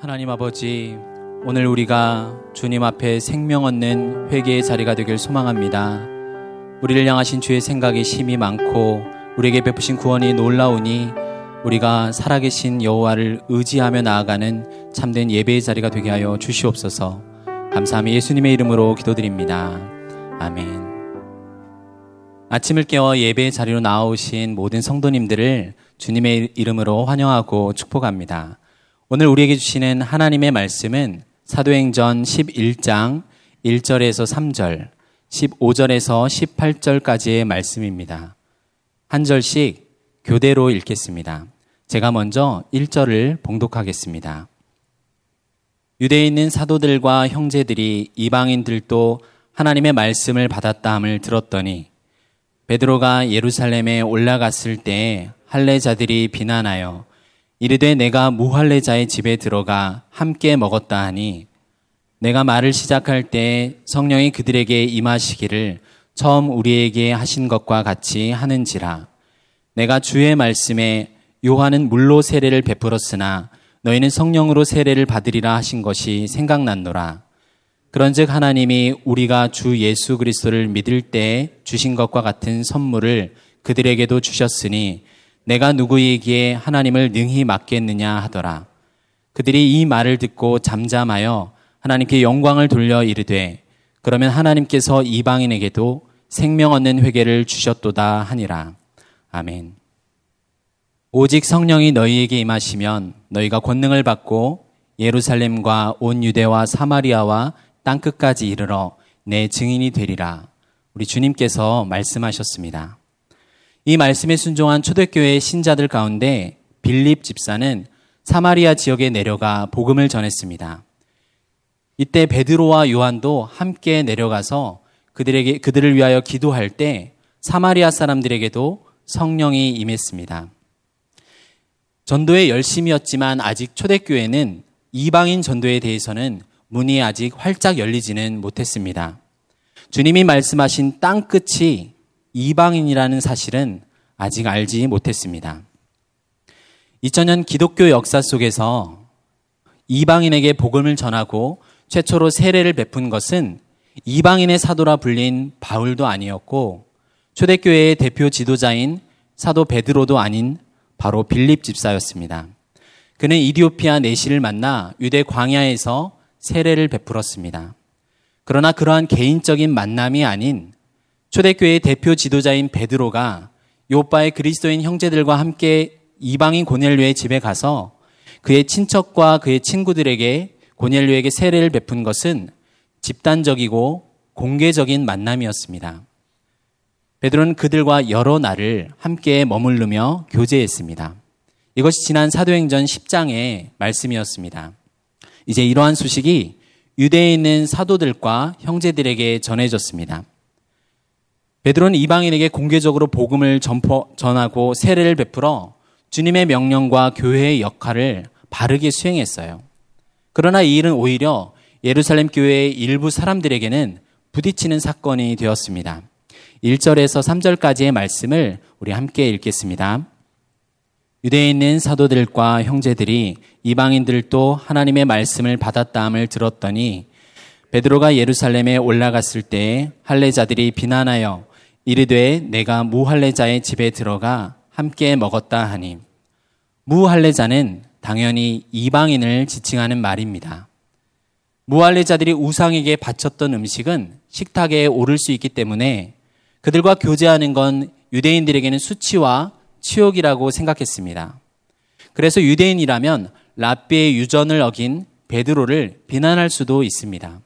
하나님 아버지, 오늘 우리가 주님 앞에 생명 얻는 회개의 자리가 되길 소망합니다. 우리를 향하신 주의 생각이 심이 많고 우리에게 베푸신 구원이 놀라우니 우리가 살아계신 여호와를 의지하며 나아가는 참된 예배의 자리가 되게 하여 주시옵소서. 감사함이 예수님의 이름으로 기도드립니다. 아멘. 아침을 깨워 예배의 자리로 나오신 모든 성도님들을 주님의 이름으로 환영하고 축복합니다. 오늘 우리에게 주시는 하나님의 말씀은 사도행전 11장 1절에서 3절, 15절에서 18절까지의 말씀입니다. 한 절씩 교대로 읽겠습니다. 제가 먼저 1절을 봉독하겠습니다. 유대에 있는 사도들과 형제들이 이방인들도 하나님의 말씀을 받았다함을 들었더니 베드로가 예루살렘에 올라갔을 때 할례자들이 비난하여 이르되 내가 무할례자의 집에 들어가 함께 먹었다 하니 내가 말을 시작할 때 성령이 그들에게 임하시기를 처음 우리에게 하신 것과 같이 하는지라. 내가 주의 말씀에 요한은 물로 세례를 베풀었으나 너희는 성령으로 세례를 받으리라 하신 것이 생각났노라. 그런즉 하나님이 우리가 주 예수 그리스도를 믿을 때 주신 것과 같은 선물을 그들에게도 주셨으니 내가 누구에게 하나님을 능히 맡겠느냐 하더라. 그들이 이 말을 듣고 잠잠하여 하나님께 영광을 돌려 이르되 그러면 하나님께서 이방인에게도 생명 얻는 회개를 주셨도다 하니라. 아멘. 오직 성령이 너희에게 임하시면 너희가 권능을 받고 예루살렘과 온 유대와 사마리아와 땅 끝까지 이르러 내 증인이 되리라. 우리 주님께서 말씀하셨습니다. 이 말씀에 순종한 초대교회 신자들 가운데 빌립 집사는 사마리아 지역에 내려가 복음을 전했습니다. 이때 베드로와 요한도 함께 내려가서 그들에게 그들을 위하여 기도할 때 사마리아 사람들에게도 성령이 임했습니다. 전도에 열심이었지만 아직 초대교회는 이방인 전도에 대해서는 문이 아직 활짝 열리지는 못했습니다. 주님이 말씀하신 땅 끝이 이방인이라는 사실은 아직 알지 못했습니다. 2000년 기독교 역사 속에서 이방인에게 복음을 전하고 최초로 세례를 베푼 것은 이방인의 사도라 불린 바울도 아니었고 초대교회의 대표 지도자인 사도 베드로도 아닌 바로 빌립 집사였습니다. 그는 이디오피아 내시를 만나 유대 광야에서 세례를 베풀었습니다. 그러나 그러한 개인적인 만남이 아닌 초대교회의 대표 지도자인 베드로가 요빠의 그리스도인 형제들과 함께 이방인 고넬료의 집에 가서 그의 친척과 그의 친구들에게 고넬료에게 세례를 베푼 것은 집단적이고 공개적인 만남이었습니다. 베드로는 그들과 여러 날을 함께 머무르며 교제했습니다. 이것이 지난 사도행전 10장의 말씀이었습니다. 이제 이러한 소식이 유대에 있는 사도들과 형제들에게 전해졌습니다. 베드로는 이방인에게 공개적으로 복음을 전포, 전하고 세례를 베풀어 주님의 명령과 교회의 역할을 바르게 수행했어요. 그러나 이 일은 오히려 예루살렘 교회의 일부 사람들에게는 부딪히는 사건이 되었습니다. 1절에서 3절까지의 말씀을 우리 함께 읽겠습니다. 유대에 있는 사도들과 형제들이 이방인들도 하나님의 말씀을 받았다함을 들었더니 베드로가 예루살렘에 올라갔을 때 할례자들이 비난하여 이르되 내가 무할례자의 집에 들어가 함께 먹었다 하니 무할례자는 당연히 이방인을 지칭하는 말입니다. 무할례자들이 우상에게 바쳤던 음식은 식탁에 오를 수 있기 때문에 그들과 교제하는 건 유대인들에게는 수치와 치욕이라고 생각했습니다. 그래서 유대인이라면 랍비의 유전을 어긴 베드로를 비난할 수도 있습니다.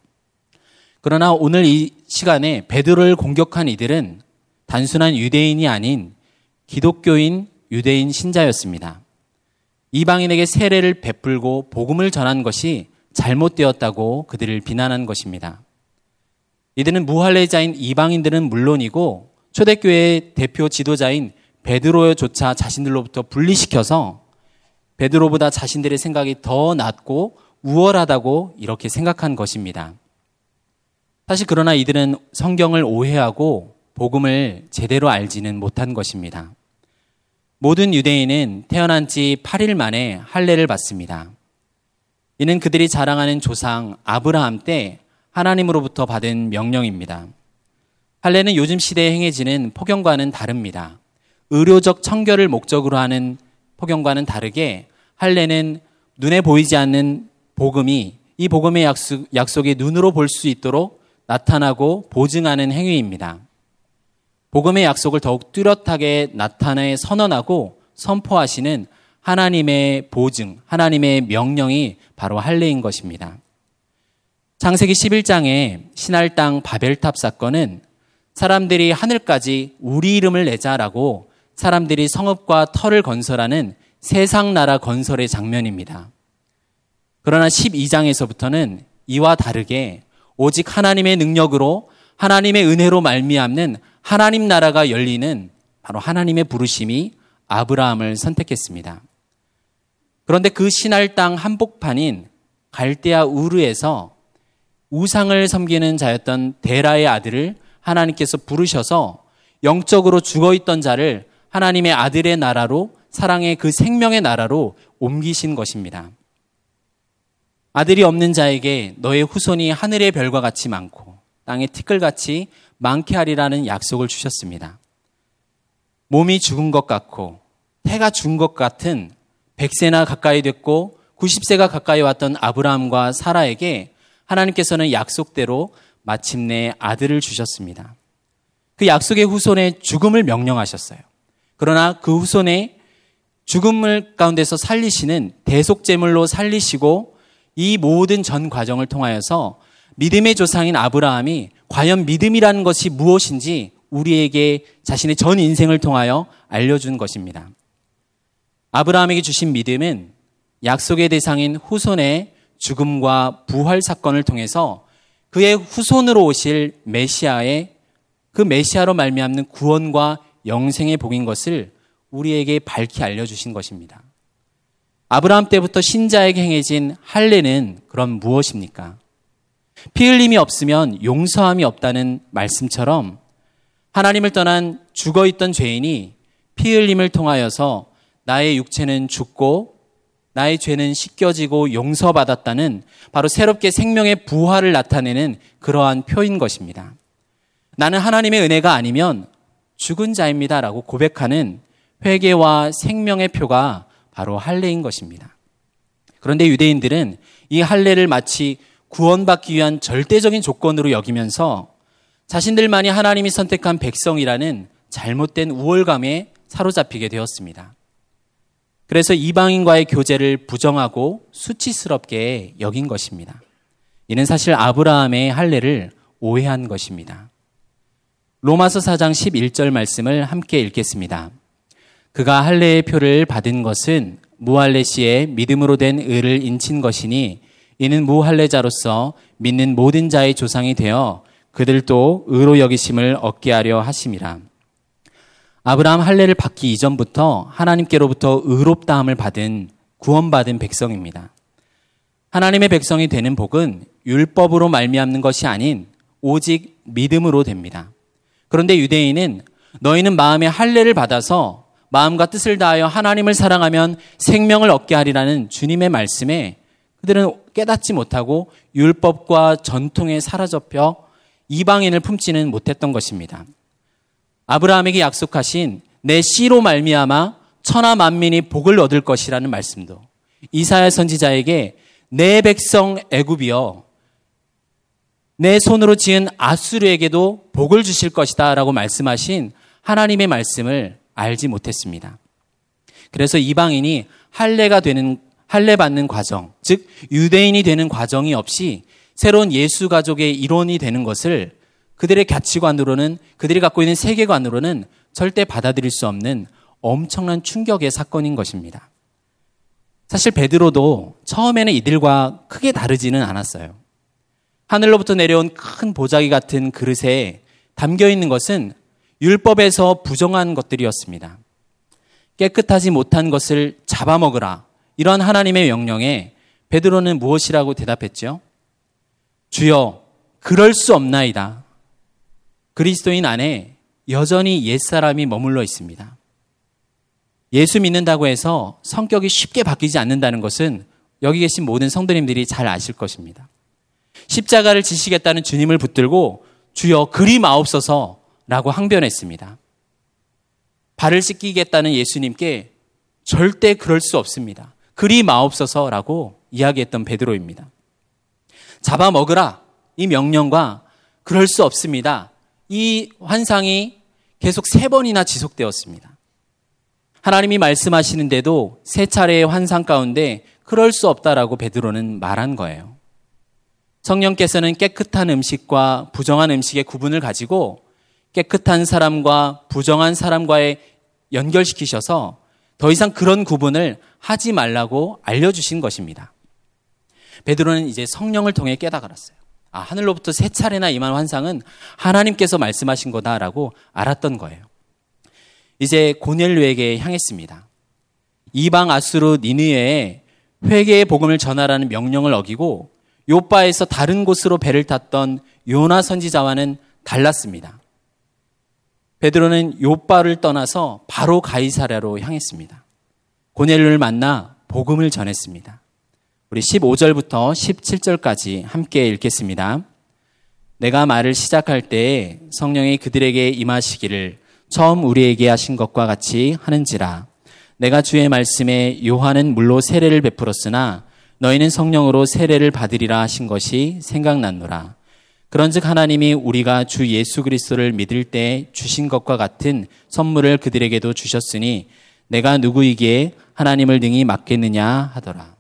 그러나 오늘 이 시간에 베드로를 공격한 이들은 단순한 유대인이 아닌 기독교인 유대인 신자였습니다. 이방인에게 세례를 베풀고 복음을 전한 것이 잘못되었다고 그들을 비난한 것입니다. 이들은 무할례자인 이방인들은 물론이고 초대교회의 대표 지도자인 베드로조차 자신들로부터 분리시켜서 베드로보다 자신들의 생각이 더 낮고 우월하다고 이렇게 생각한 것입니다. 사실 그러나 이들은 성경을 오해하고 복음을 제대로 알지는 못한 것입니다. 모든 유대인은 태어난 지 8일 만에 할례를 받습니다. 이는 그들이 자랑하는 조상 아브라함 때 하나님으로부터 받은 명령입니다. 할례는 요즘 시대에 행해지는 폭염과는 다릅니다. 의료적 청결을 목적으로 하는 폭염과는 다르게 할례는 눈에 보이지 않는 복음이 이 복음의 약속, 약속이 눈으로 볼 수 있도록 나타나고 보증하는 행위입니다. 복음의 약속을 더욱 뚜렷하게 나타내 선언하고 선포하시는 하나님의 보증, 하나님의 명령이 바로 할례인 것입니다. 창세기 11장의 신할 땅 바벨탑 사건은 사람들이 하늘까지 우리 이름을 내자라고 사람들이 성읍과 터를 건설하는 세상 나라 건설의 장면입니다. 그러나 12장에서부터는 이와 다르게 오직 하나님의 능력으로 하나님의 은혜로 말미암는 하나님 나라가 열리는 바로 하나님의 부르심이 아브라함을 선택했습니다. 그런데 그 신할 땅 한복판인 갈대아 우르에서 우상을 섬기는 자였던 데라의 아들을 하나님께서 부르셔서 영적으로 죽어 있던 자를 하나님의 아들의 나라로 사랑의 그 생명의 나라로 옮기신 것입니다. 아들이 없는 자에게 너의 후손이 하늘의 별과 같이 많고 땅의 티끌같이 많게 하리라는 약속을 주셨습니다. 몸이 죽은 것 같고 해가 준것 같은 100세나 가까이 됐고 90세가 가까이 왔던 아브라함과 사라에게 하나님께서는 약속대로 마침내 아들을 주셨습니다. 그 약속의 후손의 죽음을 명령하셨어요. 그러나 그 후손의 죽음을 가운데서 살리시는 대속제물로 살리시고 이 모든 전 과정을 통하여서 믿음의 조상인 아브라함이 과연 믿음이라는 것이 무엇인지 우리에게 자신의 전 인생을 통하여 알려준 것입니다. 아브라함에게 주신 믿음은 약속의 대상인 후손의 죽음과 부활 사건을 통해서 그의 후손으로 오실 메시아의 그 메시아로 말미암는 구원과 영생의 복인 것을 우리에게 밝히 알려주신 것입니다. 아브라함 때부터 신자에게 행해진 할례는 그럼 무엇입니까? 피 흘림이 없으면 용서함이 없다는 말씀처럼 하나님을 떠난 죽어 있던 죄인이 피 흘림을 통하여서 나의 육체는 죽고 나의 죄는 씻겨지고 용서받았다는 바로 새롭게 생명의 부활을 나타내는 그러한 표인 것입니다. 나는 하나님의 은혜가 아니면 죽은 자입니다라고 고백하는 회개와 생명의 표가 바로 할례인 것입니다. 그런데 유대인들은 이 할례를 마치 구원받기 위한 절대적인 조건으로 여기면서 자신들만이 하나님이 선택한 백성이라는 잘못된 우월감에 사로잡히게 되었습니다. 그래서 이방인과의 교제를 부정하고 수치스럽게 여긴 것입니다. 이는 사실 아브라함의 할례를 오해한 것입니다. 로마서 4장 11절 말씀을 함께 읽겠습니다. 그가 할례의 표를 받은 것은 무할례 시에 믿음으로 된 의를 인친 것이니 이는 무할례자로서 믿는 모든 자의 조상이 되어 그들도 의로 여기심을 얻게 하려 하심이라. 아브라함 할례를 받기 이전부터 하나님께로부터 의롭다함을 받은 구원받은 백성입니다. 하나님의 백성이 되는 복은 율법으로 말미암는 것이 아닌 오직 믿음으로 됩니다. 그런데 유대인은 너희는 마음의 할례를 받아서 마음과 뜻을 다하여 하나님을 사랑하면 생명을 얻게 하리라는 주님의 말씀에 그들은 깨닫지 못하고 율법과 전통에 사로잡혀 이방인을 품지는 못했던 것입니다. 아브라함에게 약속하신 내 씨로 말미암아 천하 만민이 복을 얻을 것이라는 말씀도 이사야 선지자에게 내 백성 애굽이여 내 손으로 지은 아수르에게도 복을 주실 것이다라고 말씀하신 하나님의 말씀을 알지 못했습니다. 그래서 이방인이 할례가 되는 할례 받는 과정, 즉 유대인이 되는 과정이 없이 새로운 예수 가족의 일원이 되는 것을 그들의 가치관으로는 그들이 갖고 있는 세계관으로는 절대 받아들일 수 없는 엄청난 충격의 사건인 것입니다. 사실 베드로도 처음에는 이들과 크게 다르지는 않았어요. 하늘로부터 내려온 큰 보자기 같은 그릇에 담겨 있는 것은 율법에서 부정한 것들이었습니다. 깨끗하지 못한 것을 잡아먹으라. 이런 하나님의 명령에 베드로는 무엇이라고 대답했죠? 주여, 그럴 수 없나이다. 그리스도인 안에 여전히 옛사람이 머물러 있습니다. 예수 믿는다고 해서 성격이 쉽게 바뀌지 않는다는 것은 여기 계신 모든 성도님들이 잘 아실 것입니다. 십자가를 지시겠다는 주님을 붙들고 주여 그리 마옵소서 라고 항변했습니다. 발을 씻기겠다는 예수님께 절대 그럴 수 없습니다. 그리 마옵소서라고 이야기했던 베드로입니다. 잡아먹으라 이 명령과 그럴 수 없습니다. 이 환상이 계속 세 번이나 지속되었습니다. 하나님이 말씀하시는데도 세 차례의 환상 가운데 그럴 수 없다라고 베드로는 말한 거예요. 성령께서는 깨끗한 음식과 부정한 음식의 구분을 가지고 깨끗한 사람과 부정한 사람과의 연결시키셔서 더 이상 그런 구분을 하지 말라고 알려주신 것입니다. 베드로는 이제 성령을 통해 깨달았어요. 아, 하늘로부터 세 차례나 임한 환상은 하나님께서 말씀하신 거다라고 알았던 거예요. 이제 고넬류에게 향했습니다. 이방 아수르 니느에 회개의 복음을 전하라는 명령을 어기고 요바에서 다른 곳으로 배를 탔던 요나 선지자와는 달랐습니다. 베드로는 요바를 떠나서 바로 가이사랴로 향했습니다. 고넬류를 만나 복음을 전했습니다. 우리 15절부터 17절까지 함께 읽겠습니다. 내가 말을 시작할 때에 성령이 그들에게 임하시기를 처음 우리에게 하신 것과 같이 하는지라. 내가 주의 말씀에 요한은 물로 세례를 베풀었으나 너희는 성령으로 세례를 받으리라 하신 것이 생각났노라. 그런즉 하나님이 우리가 주 예수 그리스도를 믿을 때 주신 것과 같은 선물을 그들에게도 주셨으니 내가 누구이기에 하나님을 능히 맡겠느냐 하더라.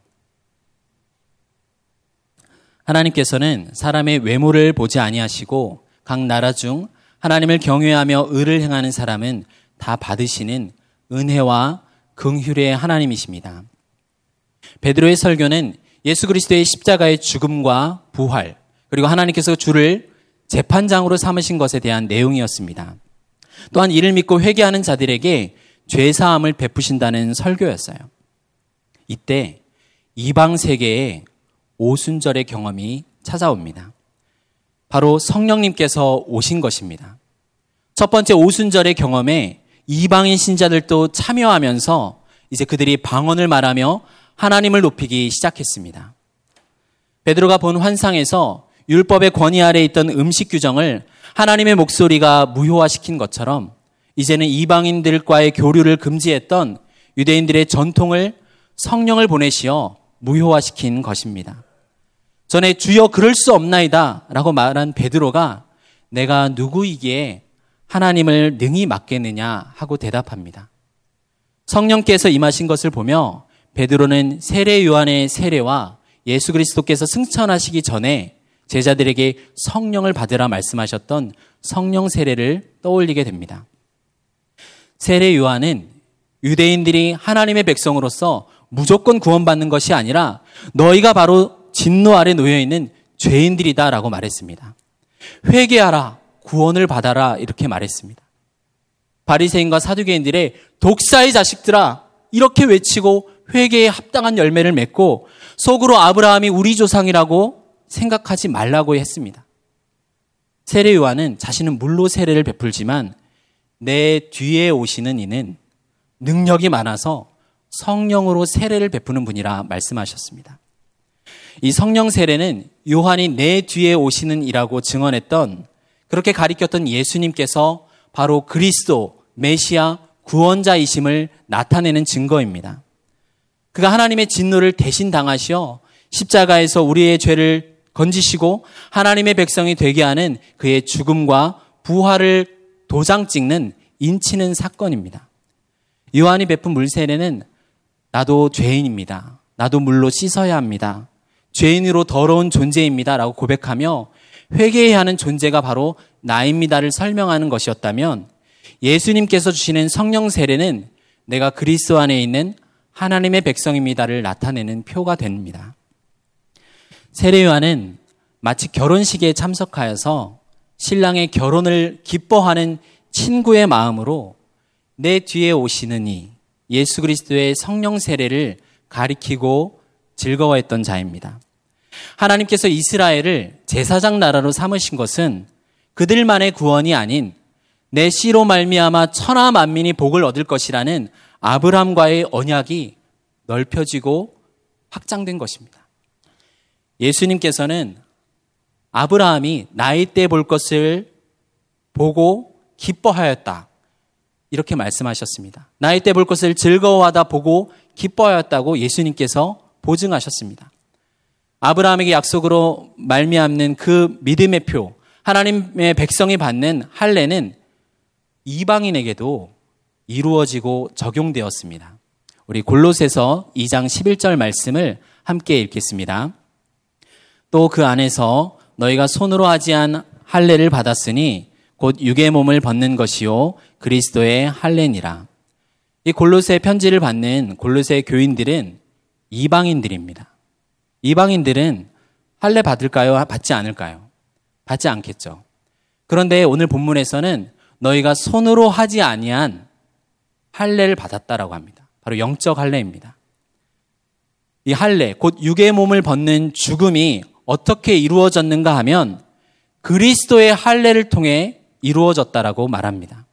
하나님께서는 사람의 외모를 보지 아니하시고 각 나라 중 하나님을 경외하며 의를 행하는 사람은 다 받으시는 은혜와 긍휼의 하나님이십니다. 베드로의 설교는 예수 그리스도의 십자가의 죽음과 부활 그리고 하나님께서 주를 재판장으로 삼으신 것에 대한 내용이었습니다. 또한 이를 믿고 회개하는 자들에게 죄 사함을 베푸신다는 설교였어요. 이때 이방 세계에 오순절의 경험이 찾아옵니다. 바로 성령님께서 오신 것입니다. 첫 번째 오순절의 경험에 이방인 신자들도 참여하면서 이제 그들이 방언을 말하며 하나님을 높이기 시작했습니다. 베드로가 본 환상에서 율법의 권위 아래 있던 음식 규정을 하나님의 목소리가 무효화시킨 것처럼 이제는 이방인들과의 교류를 금지했던 유대인들의 전통을 성령을 보내시어 무효화시킨 것입니다. 전에 주여 그럴 수 없나이다 라고 말한 베드로가 내가 누구이기에 하나님을 능히 맡겠느냐 하고 대답합니다. 성령께서 임하신 것을 보며 베드로는 세례 요한의 세례와 예수 그리스도께서 승천하시기 전에 제자들에게 성령을 받으라 말씀하셨던 성령 세례를 떠올리게 됩니다. 세례 요한은 유대인들이 하나님의 백성으로서 무조건 구원받는 것이 아니라 너희가 바로 진노 아래 놓여 있는 죄인들이다라고 말했습니다. 회개하라, 구원을 받아라 이렇게 말했습니다. 바리새인과 사두개인들의 독사의 자식들아 이렇게 외치고 회개에 합당한 열매를 맺고 속으로 아브라함이 우리 조상이라고 생각하지 말라고 했습니다. 세례 요한은 자신은 물로 세례를 베풀지만 내 뒤에 오시는 이는 능력이 많아서 성령으로 세례를 베푸는 분이라 말씀하셨습니다. 이 성령 세례는 요한이 내 뒤에 오시는 이라고 증언했던 그렇게 가리켰던 예수님께서 바로 그리스도, 메시아, 구원자이심을 나타내는 증거입니다. 그가 하나님의 진노를 대신 당하시어 십자가에서 우리의 죄를 건지시고 하나님의 백성이 되게 하는 그의 죽음과 부활을 도장 찍는 인치는 사건입니다. 요한이 베푼 물세례는 나도 죄인입니다. 나도 물로 씻어야 합니다. 죄인으로 더러운 존재입니다. 라고 고백하며 회개해야 하는 존재가 바로 나입니다를 설명하는 것이었다면 예수님께서 주시는 성령 세례는 내가 그리스도 안에 있는 하나님의 백성입니다를 나타내는 표가 됩니다. 세례 요한은 마치 결혼식에 참석하여서 신랑의 결혼을 기뻐하는 친구의 마음으로 내 뒤에 오시는 이 예수 그리스도의 성령 세례를 가리키고 즐거워했던 자입니다. 하나님께서 이스라엘을 제사장 나라로 삼으신 것은 그들만의 구원이 아닌 내 씨로 말미암아 천하 만민이 복을 얻을 것이라는 아브람과의 언약이 넓혀지고 확장된 것입니다. 예수님께서는 아브라함이 나이 때 볼 것을 보고 기뻐하였다. 이렇게 말씀하셨습니다. 나이 때 볼 것을 즐거워하다 보고 기뻐하였다고 예수님께서 보증하셨습니다. 아브라함에게 약속으로 말미암는 그 믿음의 표, 하나님의 백성이 받는 할례는 이방인에게도 이루어지고 적용되었습니다. 우리 골로새서 2장 11절 말씀을 함께 읽겠습니다. 또 그 안에서 너희가 손으로 하지 않 할례를 받았으니 곧 육의 몸을 벗는 것이요 그리스도의 할례니라. 이 골로새 편지를 받는 골로새 교인들은 이방인들입니다. 이방인들은 할례 받을까요? 받지 않을까요? 받지 않겠죠. 그런데 오늘 본문에서는 너희가 손으로 하지 아니한 할례를 받았다라고 합니다. 바로 영적 할례입니다. 이 할례, 곧 육의 몸을 벗는 죽음이 어떻게 이루어졌는가 하면 그리스도의 할례를 통해 이루어졌다라고 말합니다.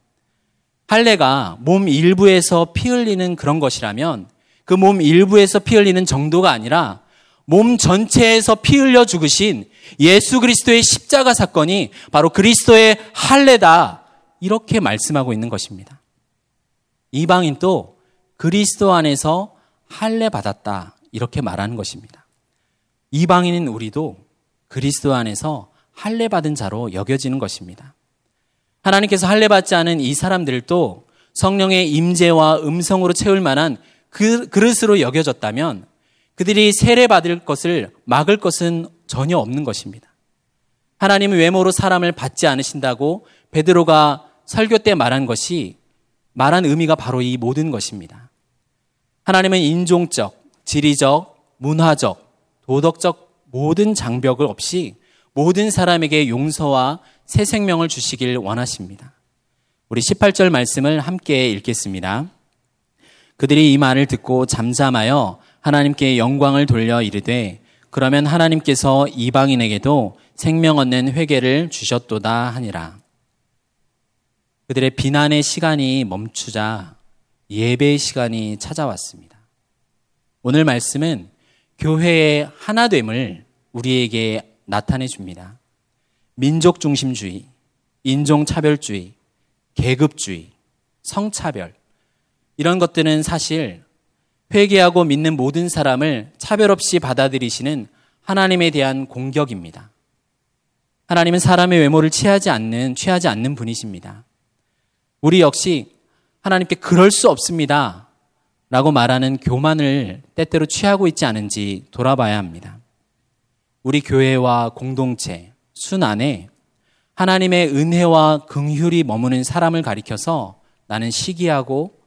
할례가 몸 일부에서 피 흘리는 그런 것이라면 그 몸 일부에서 피 흘리는 정도가 아니라 몸 전체에서 피 흘려 죽으신 예수 그리스도의 십자가 사건이 바로 그리스도의 할례다. 이렇게 말씀하고 있는 것입니다. 이방인도 그리스도 안에서 할례 받았다. 이렇게 말하는 것입니다. 이방인인 우리도 그리스도 안에서 할례 받은 자로 여겨지는 것입니다. 하나님께서 할례 받지 않은 이 사람들도 성령의 임재와 음성으로 채울 만한 그 그릇으로 여겨졌다면 그들이 세례 받을 것을 막을 것은 전혀 없는 것입니다. 하나님은 외모로 사람을 받지 않으신다고 베드로가 설교 때 말한 것이 말한 의미가 바로 이 모든 것입니다. 하나님은 인종적, 지리적, 문화적, 도덕적 모든 장벽을 없이 모든 사람에게 용서와 새 생명을 주시길 원하십니다. 우리 18절 말씀을 함께 읽겠습니다. 그들이 이 말을 듣고 잠잠하여 하나님께 영광을 돌려 이르되 그러면 하나님께서 이방인에게도 생명 얻는 회개를 주셨도다 하니라. 그들의 비난의 시간이 멈추자 예배의 시간이 찾아왔습니다. 오늘 말씀은 교회의 하나됨을 우리에게 나타내 줍니다. 민족 중심주의, 인종 차별주의, 계급주의, 성차별 이런 것들은 사실 회개하고 믿는 모든 사람을 차별 없이 받아들이시는 하나님에 대한 공격입니다. 하나님은 사람의 외모를 취하지 않는, 취하지 않는 분이십니다. 우리 역시 하나님께 그럴 수 없습니다. 라고 말하는 교만을 때때로 취하고 있지 않은지 돌아봐야 합니다. 우리 교회와 공동체, 순 안에 하나님의 은혜와 긍휼이 머무는 사람을 가리켜서 나는 시기하고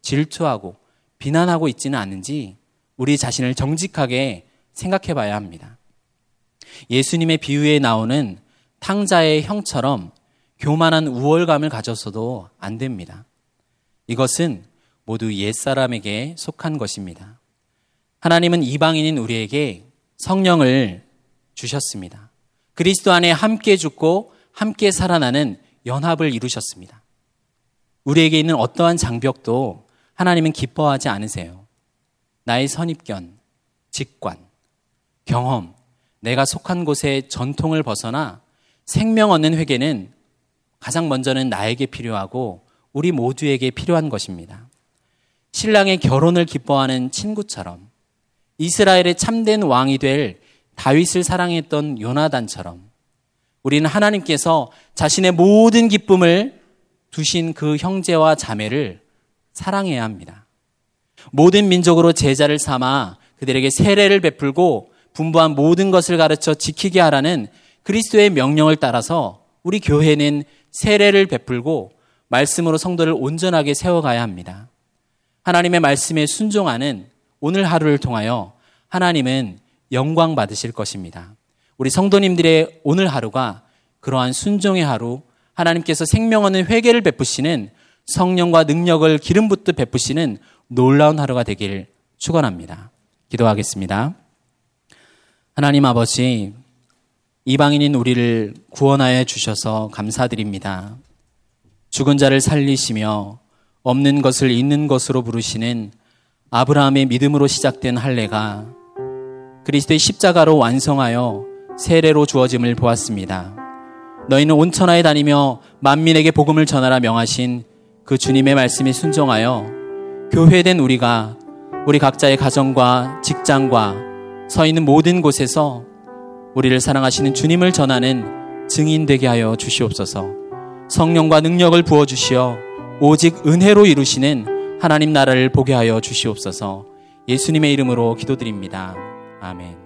질투하고 비난하고 있지는 않은지 우리 자신을 정직하게 생각해 봐야 합니다. 예수님의 비유에 나오는 탕자의 형처럼 교만한 우월감을 가졌어도 안 됩니다. 이것은 모두 옛사람에게 속한 것입니다. 하나님은 이방인인 우리에게 성령을 주셨습니다. 그리스도 안에 함께 죽고 함께 살아나는 연합을 이루셨습니다. 우리에게 있는 어떠한 장벽도 하나님은 기뻐하지 않으세요. 나의 선입견, 직관, 경험, 내가 속한 곳의 전통을 벗어나 생명 얻는 회개는 가장 먼저는 나에게 필요하고 우리 모두에게 필요한 것입니다. 신랑의 결혼을 기뻐하는 친구처럼 이스라엘의 참된 왕이 될 다윗을 사랑했던 요나단처럼 우리는 하나님께서 자신의 모든 기쁨을 두신 그 형제와 자매를 사랑해야 합니다. 모든 민족으로 제자를 삼아 그들에게 세례를 베풀고 분부한 모든 것을 가르쳐 지키게 하라는 그리스도의 명령을 따라서 우리 교회는 세례를 베풀고 말씀으로 성도를 온전하게 세워가야 합니다. 하나님의 말씀에 순종하는 오늘 하루를 통하여 하나님은 영광 받으실 것입니다. 우리 성도님들의 오늘 하루가 그러한 순종의 하루, 하나님께서 생명 얻는 회개를 베푸시는 성령과 능력을 기름 붓듯 베푸시는 놀라운 하루가 되길 축원합니다. 기도하겠습니다. 하나님 아버지 이방인인 우리를 구원하여 주셔서 감사드립니다. 죽은 자를 살리시며 없는 것을 있는 것으로 부르시는 아브라함의 믿음으로 시작된 할례가 그리스도의 십자가로 완성하여 세례로 주어짐을 보았습니다. 너희는 온 천하에 다니며 만민에게 복음을 전하라 명하신 그 주님의 말씀에 순종하여 교회된 우리가 우리 각자의 가정과 직장과 서 있는 모든 곳에서 우리를 사랑하시는 주님을 전하는 증인 되게 하여 주시옵소서. 성령과 능력을 부어 주시어 오직 은혜로 이루시는 하나님 나라를 보게 하여 주시옵소서. 예수님의 이름으로 기도드립니다. 아멘.